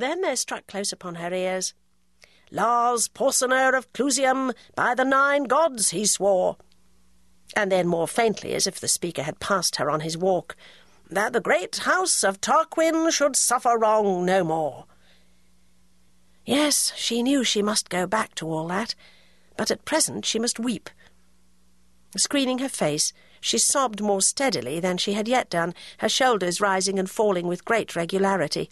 Then there struck close upon her ears, Lars Porsena of Clusium, by the nine gods, he swore. And then more faintly, as if the speaker had passed her on his walk, that the great house of Tarquin should suffer wrong no more. Yes, she knew she must go back to all that, but at present she must weep. Screening her face, she sobbed more steadily than she had yet done, her shoulders rising and falling with great regularity.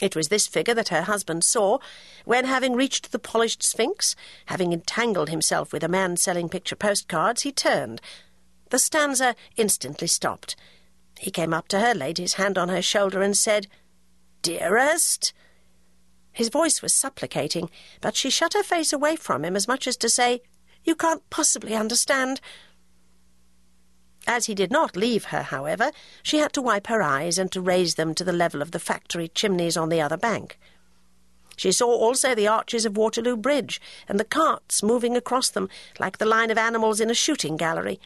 It was this figure that her husband saw when, having reached the polished sphinx, having entangled himself with a man selling picture postcards, he turned. The stanza instantly stopped. He came up to her, laid his hand on her shoulder, and said, Dearest! His voice was supplicating, but she shut her face away from him as much as to say, You can't possibly understand. As he did not leave her, however, she had to wipe her eyes and to raise them to the level of the factory chimneys on the other bank. She saw also the arches of Waterloo Bridge, and the carts moving across them like the line of animals in a shooting gallery.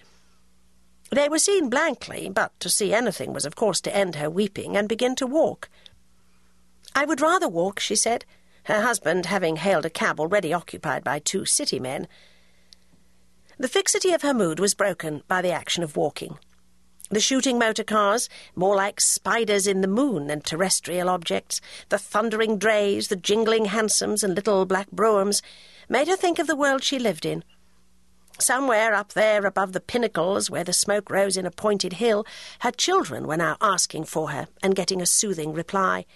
They were seen blankly, but to see anything was of course to end her weeping and begin to walk. I would rather walk, she said, her husband having hailed a cab already occupied by two city men. The fixity of her mood was broken by the action of walking. The shooting motor cars, more like spiders in the moon than terrestrial objects, the thundering drays, the jingling hansoms and little black broughams, made her think of the world she lived in. Somewhere up there above the pinnacles, where the smoke rose in a pointed hill, her children were now asking for her and getting a soothing reply.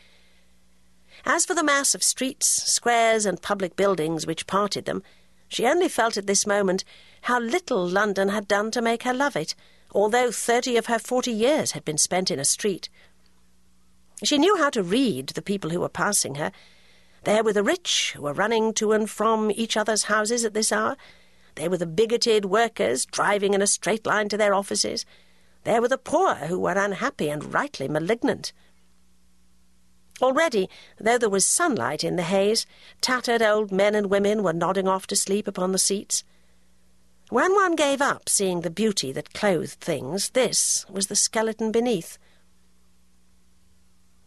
As for the mass of streets, squares, and public buildings which parted them, she only felt at this moment how little London had done to make her love it, although thirty of her forty years had been spent in a street. She knew how to read the people who were passing her. There were the rich, who were running to and from each other's houses at this hour. There were the bigoted workers, driving in a straight line to their offices. There were the poor, who were unhappy and rightly malignant. Already, though there was sunlight in the haze, tattered old men and women were nodding off to sleep upon the seats. When one gave up seeing the beauty that clothed things, this was the skeleton beneath.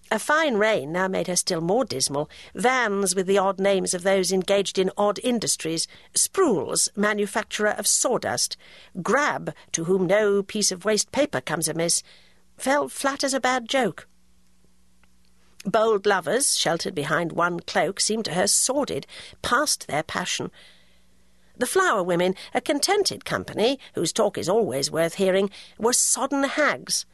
A fine rain now made her still more dismal. Vans with the odd names of those engaged in odd industries, Sprules, manufacturer of sawdust, Grab, to whom no piece of waste paper comes amiss, fell flat as a bad joke. Bold lovers, sheltered behind one cloak, seemed to her sordid, past their passion, the flower women, a contented company, whose talk is always worth hearing, were sodden hags.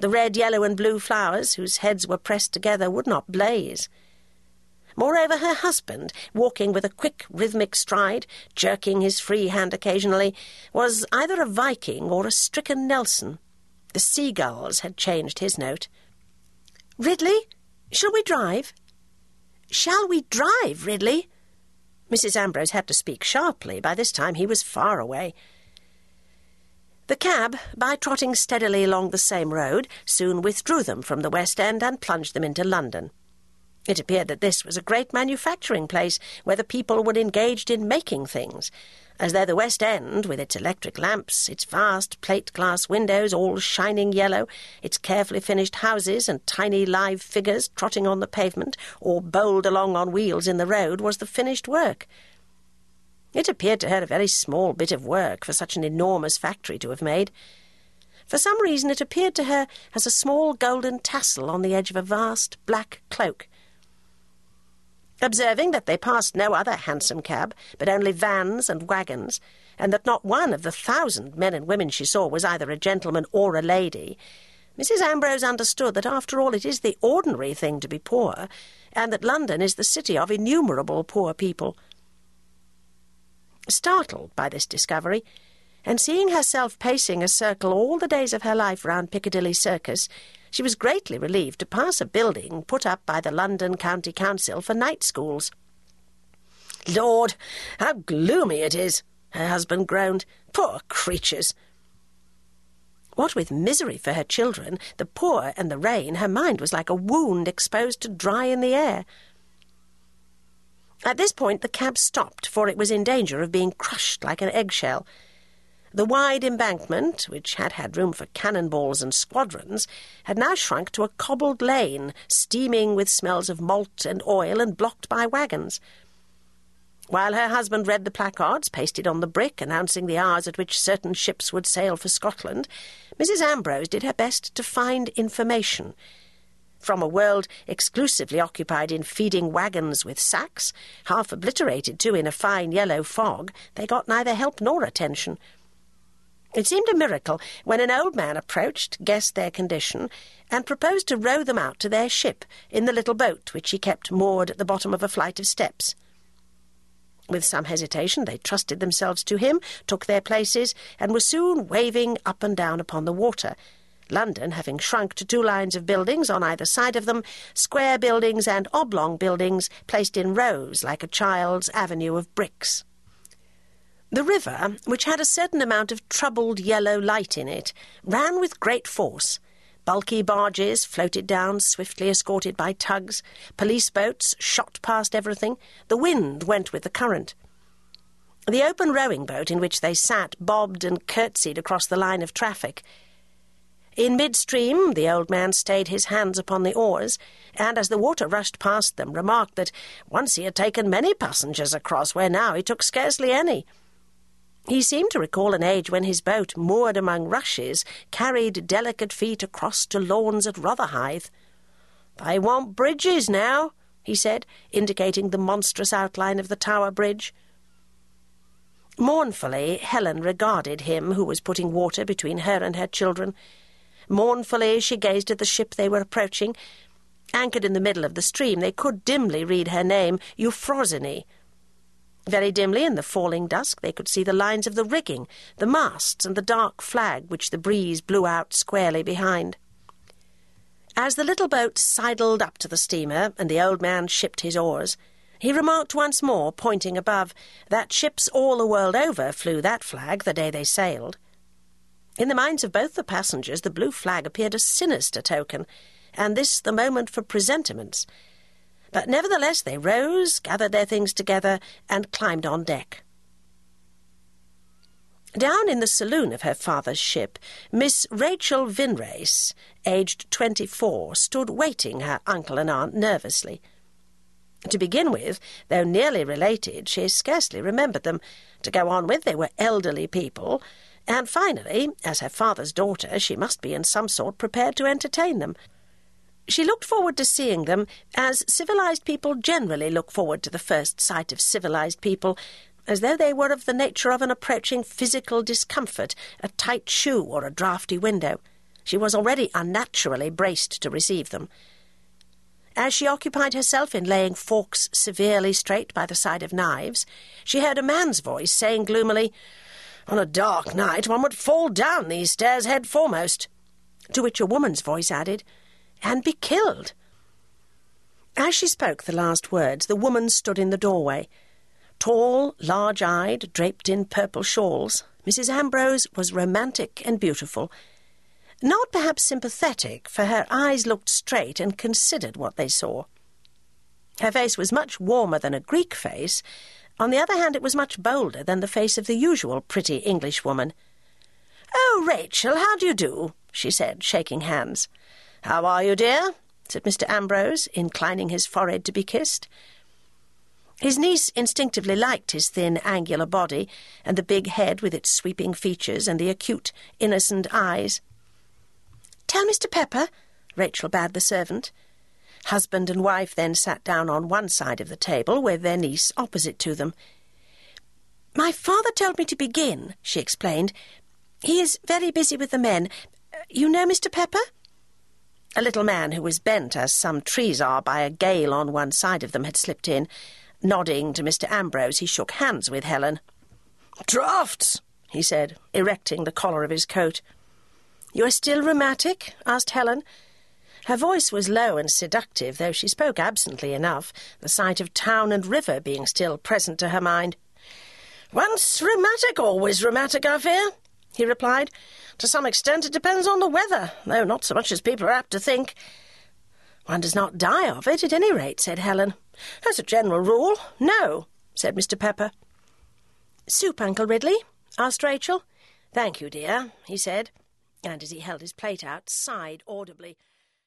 The red, yellow, and blue flowers, whose heads were pressed together, would not blaze. Moreover, her husband, walking with a quick, rhythmic stride, jerking his free hand occasionally, was either a Viking or a stricken Nelson. The seagulls had changed his note. Ridley, shall we drive? Shall we drive, Ridley? Mrs. Ambrose had to speak sharply. By this time he was far away. The cab, by trotting steadily along the same road, soon withdrew them from the West End and plunged them into London. It appeared that this was a great manufacturing place where the people were engaged in making things, as though the West End, with its electric lamps, its vast plate glass windows all shining yellow, its carefully finished houses and tiny live figures trotting on the pavement or bowled along on wheels in the road, was the finished work. It appeared to her a very small bit of work for such an enormous factory to have made. For some reason it appeared to her as a small golden tassel on the edge of a vast black cloak, Observing that they passed no other hansom cab, but only vans and wagons, and that not one of the thousand men and women she saw was either a gentleman or a lady, Mrs. Ambrose understood that after all it is the ordinary thing to be poor, and that London is the city of innumerable poor people. Startled by this discovery, and seeing herself pacing a circle all the days of her life round Piccadilly Circus, she was greatly relieved to pass a building put up by the London County Council for night schools. Lord, how gloomy it is! her husband groaned. Poor creatures! What with misery for her children, the poor, and the rain, her mind was like a wound exposed to dry in the air. At this point the cab stopped, for it was in danger of being crushed like an eggshell. The wide embankment, which had had room for cannonballs and squadrons, had now shrunk to a cobbled lane, steaming with smells of malt and oil and blocked by wagons. While her husband read the placards pasted on the brick announcing the hours at which certain ships would sail for Scotland, Mrs. Ambrose did her best to find information. From a world exclusively occupied in feeding wagons with sacks, half obliterated too in a fine yellow fog, they got neither help nor attention. It seemed a miracle when an old man approached, guessed their condition, and proposed to row them out to their ship in the little boat which he kept moored at the bottom of a flight of steps. With some hesitation, they trusted themselves to him, took their places, and were soon waving up and down upon the water. London having shrunk to two lines of buildings on either side of them, square buildings and oblong buildings placed in rows like a child's avenue of bricks. The river, which had a certain amount of troubled yellow light in it, ran with great force. Bulky barges floated down, swiftly escorted by tugs. Police boats shot past everything. The wind went with the current. The open rowing boat in which they sat bobbed and curtsied across the line of traffic. In midstream, the old man stayed his hands upon the oars, and as the water rushed past them, remarked that once he had taken many passengers across, where now he took scarcely any. He seemed to recall an age when his boat, moored among rushes, carried delicate feet across to lawns at Rotherhithe. They want bridges now, he said, indicating the monstrous outline of the Tower Bridge. Mournfully, Helen regarded him who was putting water between her and her children. Mournfully, she gazed at the ship they were approaching. Anchored in the middle of the stream, they could dimly read her name, Euphrosyne, very dimly in the falling dusk they could see the lines of the rigging, the masts, and the dark flag which the breeze blew out squarely behind. As the little boat sidled up to the steamer and the old man shipped his oars, he remarked once more, pointing above, that ships all the world over flew that flag the day they sailed. In the minds of both the passengers the blue flag appeared a sinister token, and this the moment for presentiments, but nevertheless they rose, gathered their things together, and climbed on deck. Down in the saloon of her father's ship, Miss Rachel Vinrace, aged twenty-four, stood waiting her uncle and aunt nervously. To begin with, though nearly related, she scarcely remembered them. To go on with, they were elderly people, and finally, as her father's daughter, she must be in some sort prepared to entertain them. She looked forward to seeing them, as civilized people generally look forward to the first sight of civilized people, as though they were of the nature of an approaching physical discomfort, a tight shoe or a draughty window. She was already unnaturally braced to receive them. As she occupied herself in laying forks severely straight by the side of knives, she heard a man's voice saying gloomily, On a dark night one would fall down these stairs head foremost. To which a woman's voice added, and be killed. As she spoke the last words, the woman stood in the doorway. Tall, large eyed, draped in purple shawls, Mrs. Ambrose was romantic and beautiful. Not perhaps sympathetic, for her eyes looked straight and considered what they saw. Her face was much warmer than a Greek face. On the other hand, it was much bolder than the face of the usual pretty Englishwoman. Oh, Rachel, how do you do? she said, shaking hands. How are you, dear? said Mr. Ambrose, inclining his forehead to be kissed. His niece instinctively liked his thin, angular body, and the big head with its sweeping features and the acute, innocent eyes. Tell Mr. Pepper, Rachel bade the servant. Husband and wife then sat down on one side of the table, with their niece opposite to them. My father told me to begin, she explained. He is very busy with the men. You know Mr. Pepper? A little man who was bent as some trees are by a gale on one side of them had slipped in. Nodding to Mr. Ambrose, he shook hands with Helen. Draughts, he said, erecting the collar of his coat. You are still rheumatic? asked Helen. Her voice was low and seductive, though she spoke absently enough, the sight of town and river being still present to her mind. Once rheumatic, always rheumatic, I fear, he replied. To some extent it depends on the weather, though not so much as people are apt to think. One does not die of it, at any rate, said Helen. As a general rule, no, said Mr. Pepper. Soup, Uncle Ridley? asked Rachel. Thank you, dear, he said, and as he held his plate out, sighed audibly.